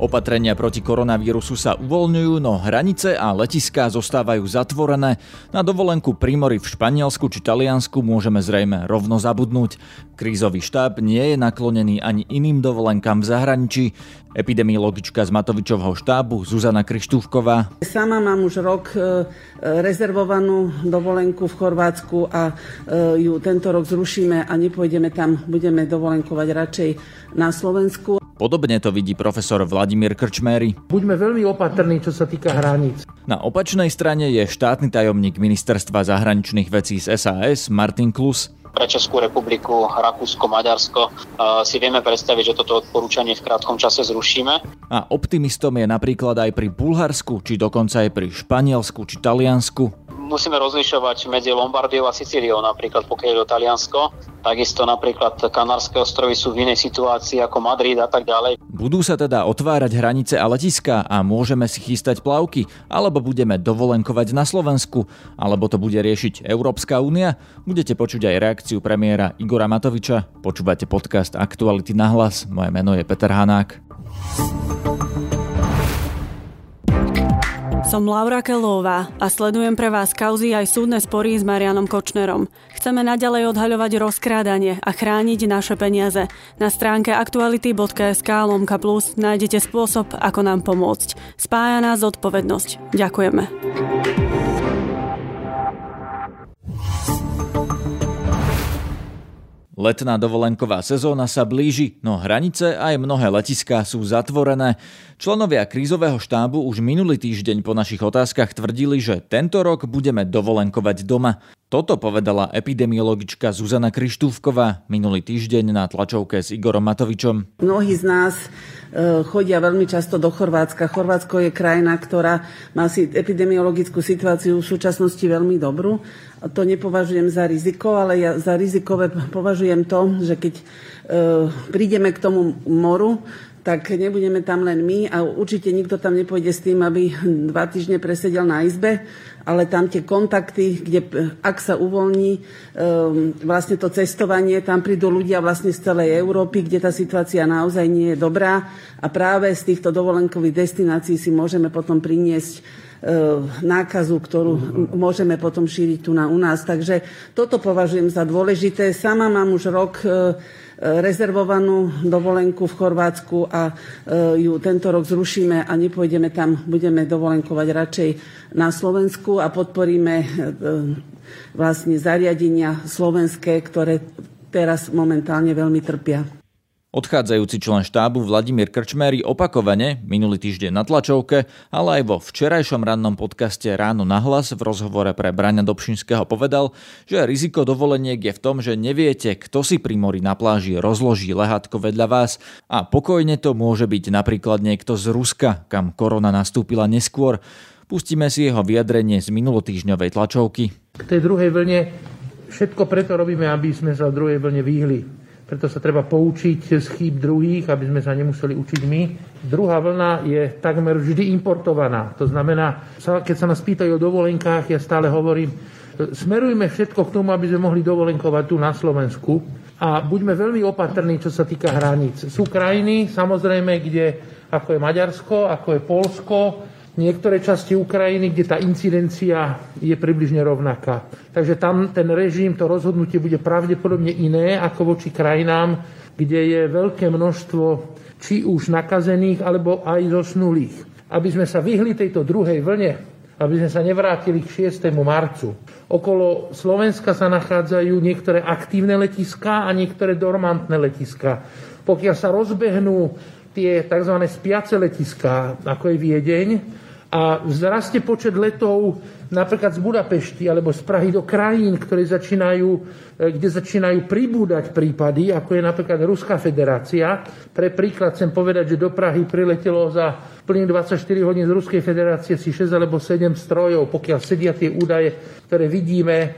Opatrenia proti koronavírusu sa uvoľňujú, no hranice a letiská zostávajú zatvorené. Na dovolenku pri mori v Španielsku či Taliansku môžeme zrejme rovno zabudnúť. Krízový štáb nie je naklonený ani iným dovolenkám v zahraničí. Epidemiologička z Matovičovho štábu Zuzana Krištúvková. Sama mám už rok e, rezervovanú dovolenku v Chorvátsku a e, ju tento rok zrušíme a nepôjdeme tam, budeme dovolenkovať radšej na Slovensku. Podobne to vidí profesor Vladimír Krčméry. Buďme veľmi opatrní, čo sa týka hraníc. Na opačnej strane je štátny tajomník ministerstva zahraničných vecí z SAS Martin Klus. Pre Českú republiku, Rakúsko, Maďarsko si vieme predstaviť, že toto odporúčanie v krátkom čase zrušíme. A optimistom je napríklad aj pri Bulharsku, či dokonca aj pri Španielsku či Taliansku musíme rozlišovať medzi Lombardiou a Sicíliou, napríklad pokiaľ je Taliansko. Takisto napríklad Kanárske ostrovy sú v inej situácii ako Madrid a tak ďalej. Budú sa teda otvárať hranice a letiska a môžeme si chystať plavky, alebo budeme dovolenkovať na Slovensku, alebo to bude riešiť Európska únia? Budete počuť aj reakciu premiéra Igora Matoviča. Počúvate podcast Aktuality na hlas. Moje meno je Peter Hanák. Som Laura Kelová a sledujem pre vás kauzy aj súdne spory s Marianom Kočnerom. Chceme naďalej odhaľovať rozkrádanie a chrániť naše peniaze. Na stránke aktuality.sk lomka plus nájdete spôsob, ako nám pomôcť. Spája nás zodpovednosť. Ďakujeme. Letná dovolenková sezóna sa blíži, no hranice aj mnohé letiská sú zatvorené. Členovia krízového štábu už minulý týždeň po našich otázkach tvrdili, že tento rok budeme dovolenkovať doma. Toto povedala epidemiologička Zuzana Krištúvková minulý týždeň na tlačovke s Igorom Matovičom. Mnohí z nás e, chodia veľmi často do Chorvátska. Chorvátsko je krajina, ktorá má si epidemiologickú situáciu v súčasnosti veľmi dobrú to nepovažujem za riziko, ale ja za rizikové považujem to, že keď e, prídeme k tomu moru, tak nebudeme tam len my a určite nikto tam nepôjde s tým, aby dva týždne presedel na izbe, ale tam tie kontakty, kde ak sa uvoľní e, vlastne to cestovanie, tam prídu ľudia vlastne z celej Európy, kde tá situácia naozaj nie je dobrá a práve z týchto dovolenkových destinácií si môžeme potom priniesť E, nákazu, ktorú môžeme potom šíriť tu na u nás. Takže toto považujem za dôležité. Sama mám už rok e, rezervovanú dovolenku v Chorvátsku a e, ju tento rok zrušíme a nepôjdeme tam, budeme dovolenkovať radšej na Slovensku a podporíme vlastne zariadenia slovenské, ktoré teraz momentálne veľmi trpia. Odchádzajúci člen štábu Vladimír Krčmery opakovane, minulý týždeň na tlačovke, ale aj vo včerajšom rannom podcaste Ráno na hlas v rozhovore pre Braňa Dobšinského povedal, že riziko dovoleniek je v tom, že neviete, kto si pri mori na pláži rozloží lehátko vedľa vás a pokojne to môže byť napríklad niekto z Ruska, kam korona nastúpila neskôr. Pustíme si jeho vyjadrenie z minulotýžňovej tlačovky. K tej druhej vlne všetko preto robíme, aby sme sa druhej vlne vyhli preto sa treba poučiť z chýb druhých, aby sme sa nemuseli učiť my. Druhá vlna je takmer vždy importovaná. To znamená, keď sa nás pýtajú o dovolenkách, ja stále hovorím, smerujme všetko k tomu, aby sme mohli dovolenkovať tu na Slovensku a buďme veľmi opatrní, čo sa týka hraníc. Sú krajiny, samozrejme, kde ako je Maďarsko, ako je Polsko, niektoré časti Ukrajiny, kde tá incidencia je približne rovnaká. Takže tam ten režim, to rozhodnutie bude pravdepodobne iné ako voči krajinám, kde je veľké množstvo či už nakazených, alebo aj zosnulých. Aby sme sa vyhli tejto druhej vlne, aby sme sa nevrátili k 6. marcu. Okolo Slovenska sa nachádzajú niektoré aktívne letiská a niektoré dormantné letiská. Pokiaľ sa rozbehnú tie tzv. spiace letiská, ako je Viedeň, a vzrastie počet letov napríklad z Budapešti alebo z Prahy do krajín, ktoré začínajú, e, kde začínajú pribúdať prípady, ako je napríklad Ruská federácia. Pre príklad chcem povedať, že do Prahy priletelo za plných 24 hodín z Ruskej federácie si 6 alebo 7 strojov, pokiaľ sedia tie údaje, ktoré vidíme e,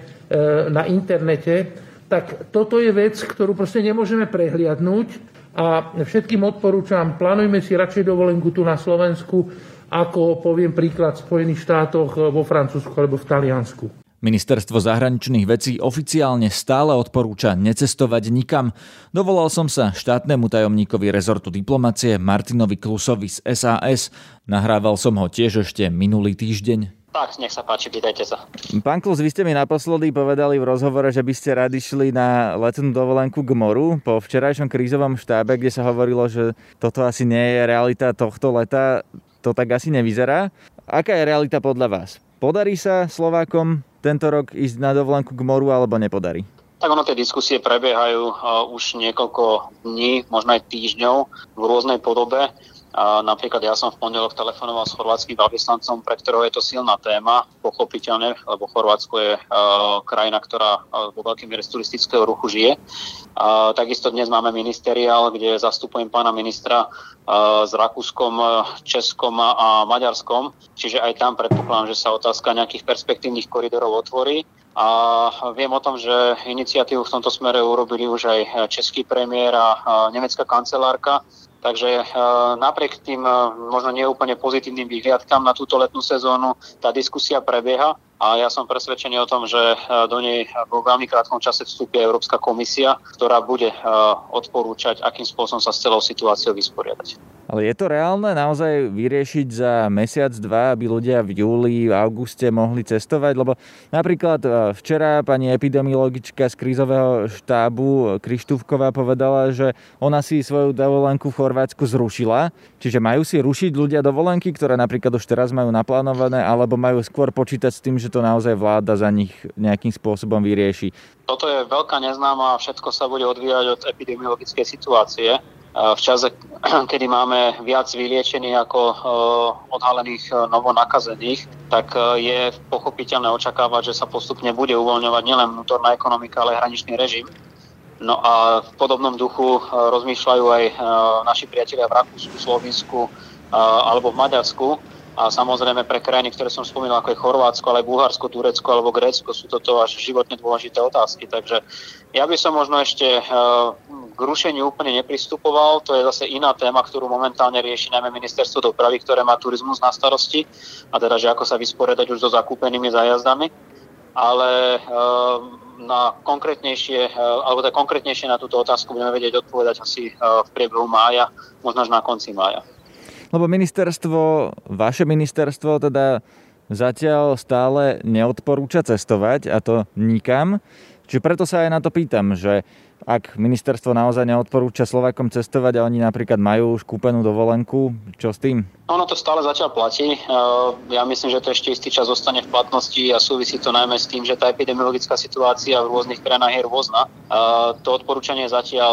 na internete, tak toto je vec, ktorú proste nemôžeme prehliadnúť. A všetkým odporúčam, plánujme si radšej dovolenku tu na Slovensku, ako poviem príklad v Spojených štátoch, vo Francúzsku alebo v Taliansku. Ministerstvo zahraničných vecí oficiálne stále odporúča necestovať nikam. Dovolal som sa štátnemu tajomníkovi rezortu diplomacie Martinovi Klusovi z SAS. Nahrával som ho tiež ešte minulý týždeň. Tak, nech sa páči, pýtajte sa. Pán Klus, vy ste mi naposledy povedali v rozhovore, že by ste radi šli na letnú dovolenku k moru po včerajšom krízovom štábe, kde sa hovorilo, že toto asi nie je realita tohto leta. To tak asi nevyzerá. Aká je realita podľa vás? Podarí sa Slovákom tento rok ísť na dovolenku k moru alebo nepodarí? Tak ono tie diskusie prebiehajú uh, už niekoľko dní, možno aj týždňov v rôznej podobe. Napríklad ja som v pondelok telefonoval s chorvátským veľvyslancom, pre ktorého je to silná téma, pochopiteľne, lebo Chorvátsko je uh, krajina, ktorá uh, vo veľkej miere z turistického ruchu žije. Uh, takisto dnes máme ministeriál, kde zastupujem pána ministra s Rakúskom, Českom a Maďarskom, čiže aj tam predpokladám, že sa otázka nejakých perspektívnych koridorov otvorí. A viem o tom, že iniciatívu v tomto smere urobili už aj český premiér a nemecká kancelárka. Takže napriek tým možno neúplne pozitívnym výhľadkám na túto letnú sezónu tá diskusia prebieha a ja som presvedčený o tom, že e, do nej vo veľmi krátkom čase vstúpi Európska komisia, ktorá bude e, odporúčať, akým spôsobom sa s celou situáciou vysporiadať. Ale je to reálne naozaj vyriešiť za mesiac, dva, aby ľudia v júli, v auguste mohli cestovať? Lebo napríklad e, včera pani epidemiologička z krízového štábu Krištúvková povedala, že ona si svoju dovolenku v Chorvátsku zrušila. Čiže majú si rušiť ľudia dovolenky, ktoré napríklad už teraz majú naplánované, alebo majú skôr počítať s tým, že to naozaj vláda za nich nejakým spôsobom vyrieši? Toto je veľká neznáma a všetko sa bude odvíjať od epidemiologickej situácie. V čase, kedy máme viac vyliečených ako e, odhalených e, novonakazených, tak e, je pochopiteľné očakávať, že sa postupne bude uvoľňovať nielen vnútorná ekonomika, ale aj hraničný režim. No a v podobnom duchu rozmýšľajú aj naši priatelia v Rakúsku, Slovensku alebo v Maďarsku a samozrejme pre krajiny, ktoré som spomínal, ako je Chorvátsko, ale aj Bulharsko, Turecko alebo Grécko, sú toto až životne dôležité otázky. Takže ja by som možno ešte eh, k rušeniu úplne nepristupoval. To je zase iná téma, ktorú momentálne rieši najmä ministerstvo dopravy, ktoré má turizmus na starosti. A teda, že ako sa vysporiadať už so zakúpenými zájazdami. Ale eh, na konkrétnejšie, eh, alebo tak konkrétnejšie na túto otázku budeme vedieť odpovedať asi v priebehu mája, možno až na konci mája. Lebo ministerstvo, vaše ministerstvo teda zatiaľ stále neodporúča cestovať a to nikam. Čiže preto sa aj na to pýtam, že ak ministerstvo naozaj neodporúča Slovakom cestovať a oni napríklad majú už kúpenú dovolenku, čo s tým? Ono to stále zatiaľ platí. Ja myslím, že to ešte istý čas zostane v platnosti a súvisí to najmä s tým, že tá epidemiologická situácia v rôznych krajinách je rôzna. To odporúčanie je zatiaľ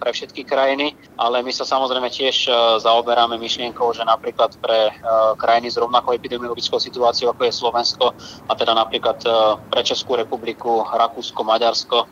pre všetky krajiny, ale my sa samozrejme tiež zaoberáme myšlienkou, že napríklad pre krajiny s rovnakou epidemiologickou situáciou, ako je Slovensko, a teda napríklad pre Českú republiku, Rakúsko, Maďarsko,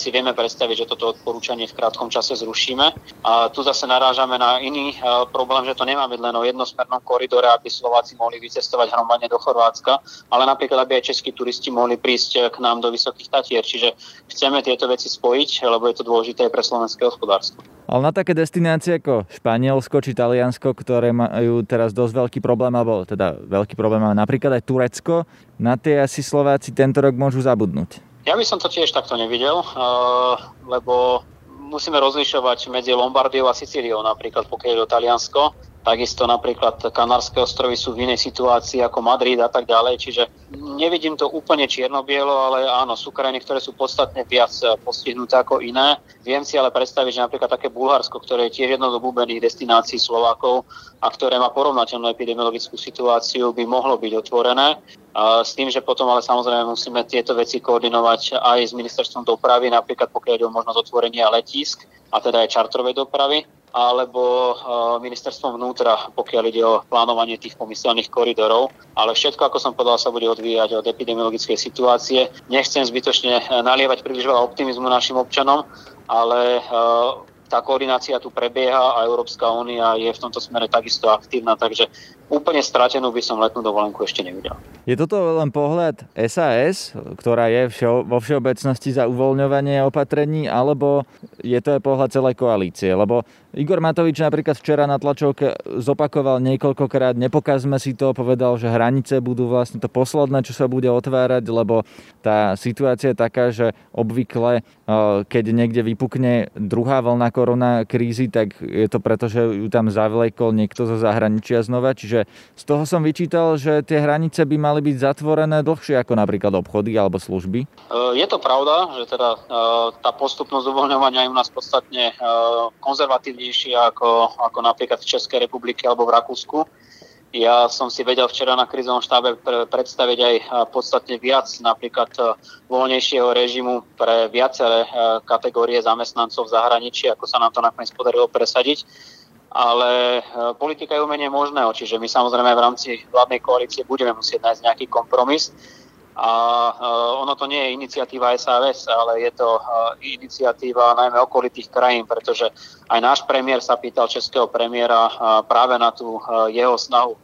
si vieme predstaviť, predstaviť, že toto odporúčanie v krátkom čase zrušíme. A tu zase narážame na iný e, problém, že to nemá byť len o jednosmernom koridore, aby Slováci mohli vycestovať hromadne do Chorvátska, ale napríklad, aby aj českí turisti mohli prísť e, k nám do Vysokých Tatier. Čiže chceme tieto veci spojiť, lebo je to dôležité pre slovenské hospodárstvo. Ale na také destinácie ako Španielsko či Taliansko, ktoré majú teraz dosť veľký problém, alebo teda veľký problém, ale napríklad aj Turecko, na tie asi Slováci tento rok môžu zabudnúť. Ja by som to tiež takto nevidel, uh, lebo musíme rozlišovať medzi Lombardiou a Sicíliou, napríklad pokiaľ je do Taliansko. Takisto napríklad Kanárske ostrovy sú v inej situácii ako Madrid a tak ďalej, čiže nevidím to úplne čierno-bielo, ale áno, sú krajiny, ktoré sú podstatne viac postihnuté ako iné. Viem si ale predstaviť, že napríklad také Bulharsko, ktoré je tiež jednou z obľúbených destinácií Slovákov a ktoré má porovnateľnú epidemiologickú situáciu, by mohlo byť otvorené. S tým, že potom ale samozrejme musíme tieto veci koordinovať aj s ministerstvom dopravy, napríklad pokiaľ ide o možnosť otvorenia letisk a teda aj čartrovej dopravy alebo ministerstvom vnútra, pokiaľ ide o plánovanie tých pomyselných koridorov. Ale všetko, ako som povedal, sa bude odvíjať od epidemiologickej situácie. Nechcem zbytočne nalievať príliš veľa optimizmu našim občanom, ale tá koordinácia tu prebieha a Európska únia je v tomto smere takisto aktívna, takže úplne stratenú by som letnú dovolenku ešte nevidel. Je toto len pohľad SAS, ktorá je všo, vo všeobecnosti za uvoľňovanie opatrení, alebo je to aj pohľad celej koalície? Lebo Igor Matovič napríklad včera na tlačovke zopakoval niekoľkokrát, nepokazme si to, povedal, že hranice budú vlastne to posledné, čo sa bude otvárať, lebo tá situácia je taká, že obvykle, keď niekde vypukne druhá vlna korona krízy, tak je to preto, že ju tam zavlekol niekto zo zahraničia znova. Čiže z toho som vyčítal, že tie hranice by mali byť zatvorené dlhšie ako napríklad obchody alebo služby. Je to pravda, že teda tá postupnosť uvoľňovania je u nás podstatne konzervatívne efektívnejšia ako, ako napríklad v Českej republike alebo v Rakúsku. Ja som si vedel včera na krizovom štábe predstaviť aj podstatne viac napríklad voľnejšieho režimu pre viaceré kategórie zamestnancov v zahraničí, ako sa nám to nakoniec podarilo presadiť. Ale politika je umenie možného, čiže my samozrejme v rámci vládnej koalície budeme musieť nájsť nejaký kompromis a ono to nie je iniciatíva SAS, ale je to iniciatíva najmä okolitých krajín, pretože aj náš premiér sa pýtal českého premiéra práve na tú jeho snahu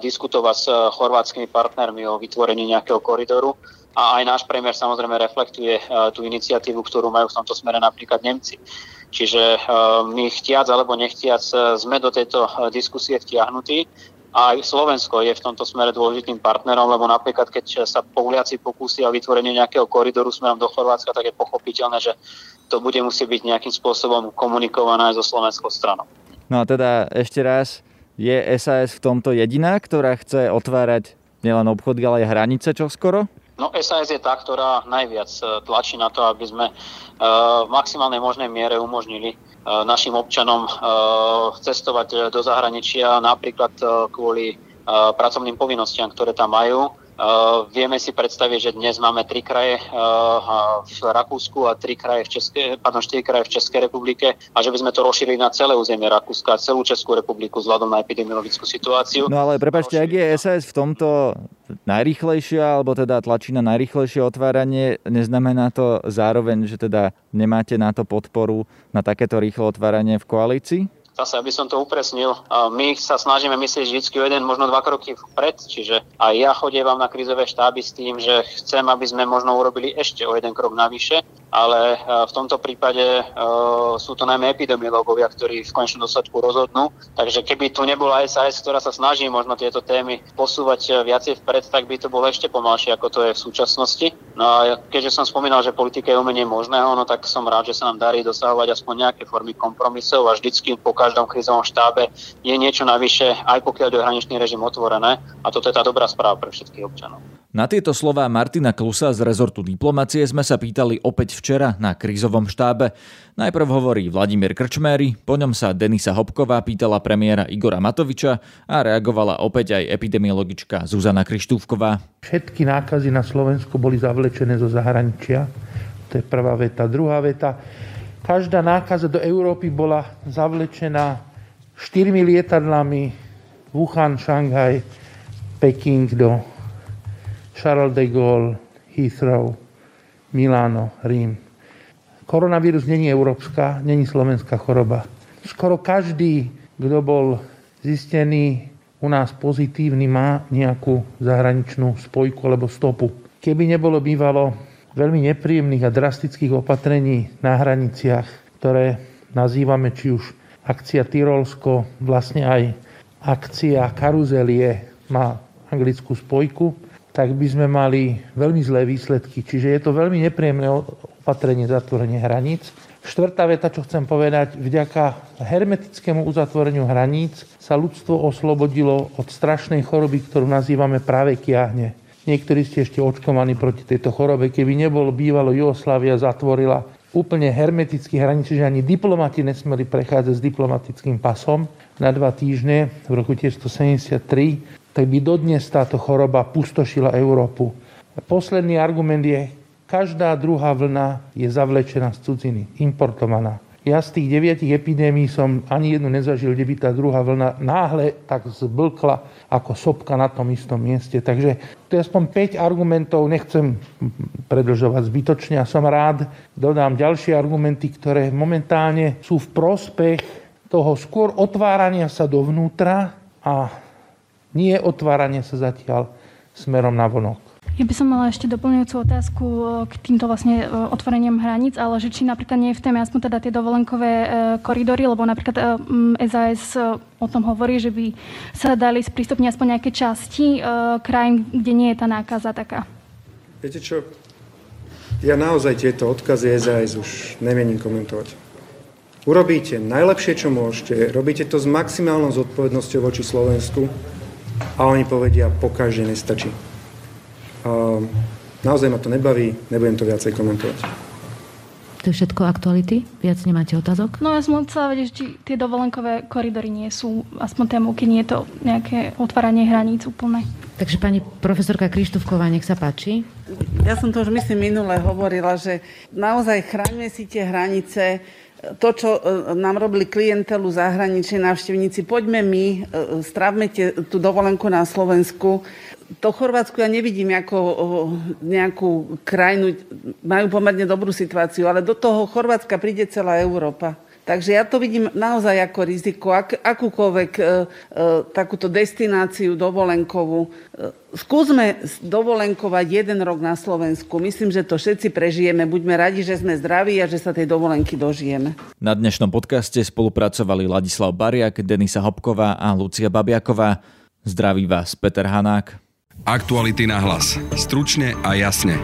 diskutovať s chorvátskymi partnermi o vytvorení nejakého koridoru. A aj náš premiér samozrejme reflektuje tú iniciatívu, ktorú majú v tomto smere napríklad Nemci. Čiže my chtiac alebo nechtiac sme do tejto diskusie vtiahnutí a aj Slovensko je v tomto smere dôležitým partnerom, lebo napríklad keď sa Poliaci pokúsia vytvorenie nejakého koridoru smerom do Chorvátska, tak je pochopiteľné, že to bude musieť byť nejakým spôsobom komunikované aj so slovenskou stranou. No a teda ešte raz, je SAS v tomto jediná, ktorá chce otvárať nielen obchody, ale aj hranice čo skoro? No SAS je tá, ktorá najviac e, tlačí na to, aby sme e, v maximálnej možnej miere umožnili Eh, našim občanom cestovať do zahraničia napríklad kvôli pracovným povinnostiam, ktoré tam majú Uh, vieme si predstaviť, že dnes máme tri kraje uh, v Rakúsku a tri kraje v Českej, pardon, štyri kraje v Českej republike a že by sme to rozšírili na celé územie Rakúska celú Českú republiku vzhľadom na epidemiologickú situáciu. No ale prepačte, ak je SAS v tomto najrychlejšia, alebo teda tlačí na najrychlejšie otváranie, neznamená to zároveň, že teda nemáte na to podporu na takéto rýchle otváranie v koalícii? Zase, aby som to upresnil, my sa snažíme myslieť vždy jeden, možno dva kroky vpred, čiže aj ja chodievam na krizové štáby s tým, že chcem, aby sme možno urobili ešte o jeden krok navyše, ale v tomto prípade sú to najmä epidemiológovia, ktorí v konečnom dôsledku rozhodnú. Takže keby tu nebola SAS, ktorá sa snaží možno tieto témy posúvať viacej vpred, tak by to bolo ešte pomalšie, ako to je v súčasnosti. No a keďže som spomínal, že politika je umenie možného, no tak som rád, že sa nám darí dosahovať aspoň nejaké formy kompromisov a vždycky po každom krizovom štábe je niečo navyše, aj pokiaľ je hraničný režim otvorené. A toto je tá dobrá správa pre všetkých občanov. Na tieto slová Martina Klusa z rezortu diplomacie sme sa pýtali opäť včera na krízovom štábe. Najprv hovorí Vladimír Krčméry, po ňom sa Denisa Hopková pýtala premiéra Igora Matoviča a reagovala opäť aj epidemiologička Zuzana Krištúvková. Všetky nákazy na Slovensku boli zavlečené zo zahraničia. To je prvá veta. Druhá veta. Každá nákaza do Európy bola zavlečená štyrmi lietadlami Wuhan, Šanghaj, Peking do Charles de Gaulle, Heathrow, Milano, Rím. Koronavírus není európska, není slovenská choroba. Skoro každý, kto bol zistený u nás pozitívny, má nejakú zahraničnú spojku alebo stopu. Keby nebolo bývalo veľmi nepríjemných a drastických opatrení na hraniciach, ktoré nazývame či už akcia Tyrolsko, vlastne aj akcia Karuzelie má anglickú spojku, tak by sme mali veľmi zlé výsledky. Čiže je to veľmi nepríjemné opatrenie zatvorenie hraníc. Štvrtá veta, čo chcem povedať, vďaka hermetickému uzatvoreniu hraníc sa ľudstvo oslobodilo od strašnej choroby, ktorú nazývame práve kiahne. Niektorí ste ešte očkovaní proti tejto chorobe. Keby nebol bývalo Jugoslávia zatvorila úplne hermeticky hranice, že ani diplomati nesmeli prechádzať s diplomatickým pasom na dva týždne v roku 1973 tak by dodnes táto choroba pustošila Európu. Posledný argument je, každá druhá vlna je zavlečená z cudziny, importovaná. Ja z tých deviatich epidémií som ani jednu nezažil, kde by tá druhá vlna náhle tak zblkla ako sopka na tom istom mieste. Takže to je aspoň 5 argumentov, nechcem predlžovať zbytočne a som rád, dodám ďalšie argumenty, ktoré momentálne sú v prospech toho skôr otvárania sa dovnútra a nie otváranie sa zatiaľ smerom na vonok. Ja by som mala ešte doplňujúcu otázku e, k týmto vlastne e, otvoreniam hraníc, ale že či napríklad nie je v téme aspoň teda tie dovolenkové e, koridory, lebo napríklad SAS o tom hovorí, že by sa dali sprístupniť aspoň nejaké časti krajín, kde nie je tá nákaza taká. Viete čo, ja naozaj tieto odkazy SAS už nemienim komentovať. Urobíte najlepšie, čo môžete, robíte to s maximálnou zodpovednosťou voči Slovensku a oni povedia, po každej nestačí. A naozaj ma to nebaví, nebudem to viacej komentovať. To je všetko aktuality? Viac nemáte otázok? No ja som chcela vedieť, či tie dovolenkové koridory nie sú aspoň tému, keď nie je to nejaké otváranie hraníc úplne. Takže pani profesorka Krištúfková, nech sa páči. Ja som to už myslím minule hovorila, že naozaj chráňme si tie hranice, to, čo e, nám robili klientelu zahraničí návštevníci, poďme my, e, strávme tú dovolenku na Slovensku. To Chorvátsku ja nevidím ako nejakú krajinu, majú pomerne dobrú situáciu, ale do toho Chorvátska príde celá Európa. Takže ja to vidím naozaj ako riziko, ak, akúkoľvek e, e, takúto destináciu dovolenkovú. E, skúsme dovolenkovať jeden rok na Slovensku. Myslím, že to všetci prežijeme. Buďme radi, že sme zdraví a že sa tej dovolenky dožijeme. Na dnešnom podcaste spolupracovali Ladislav Bariak, Denisa Hopková a Lucia Babiaková. Zdraví vás Peter Hanák. Aktuality na hlas. Stručne a jasne.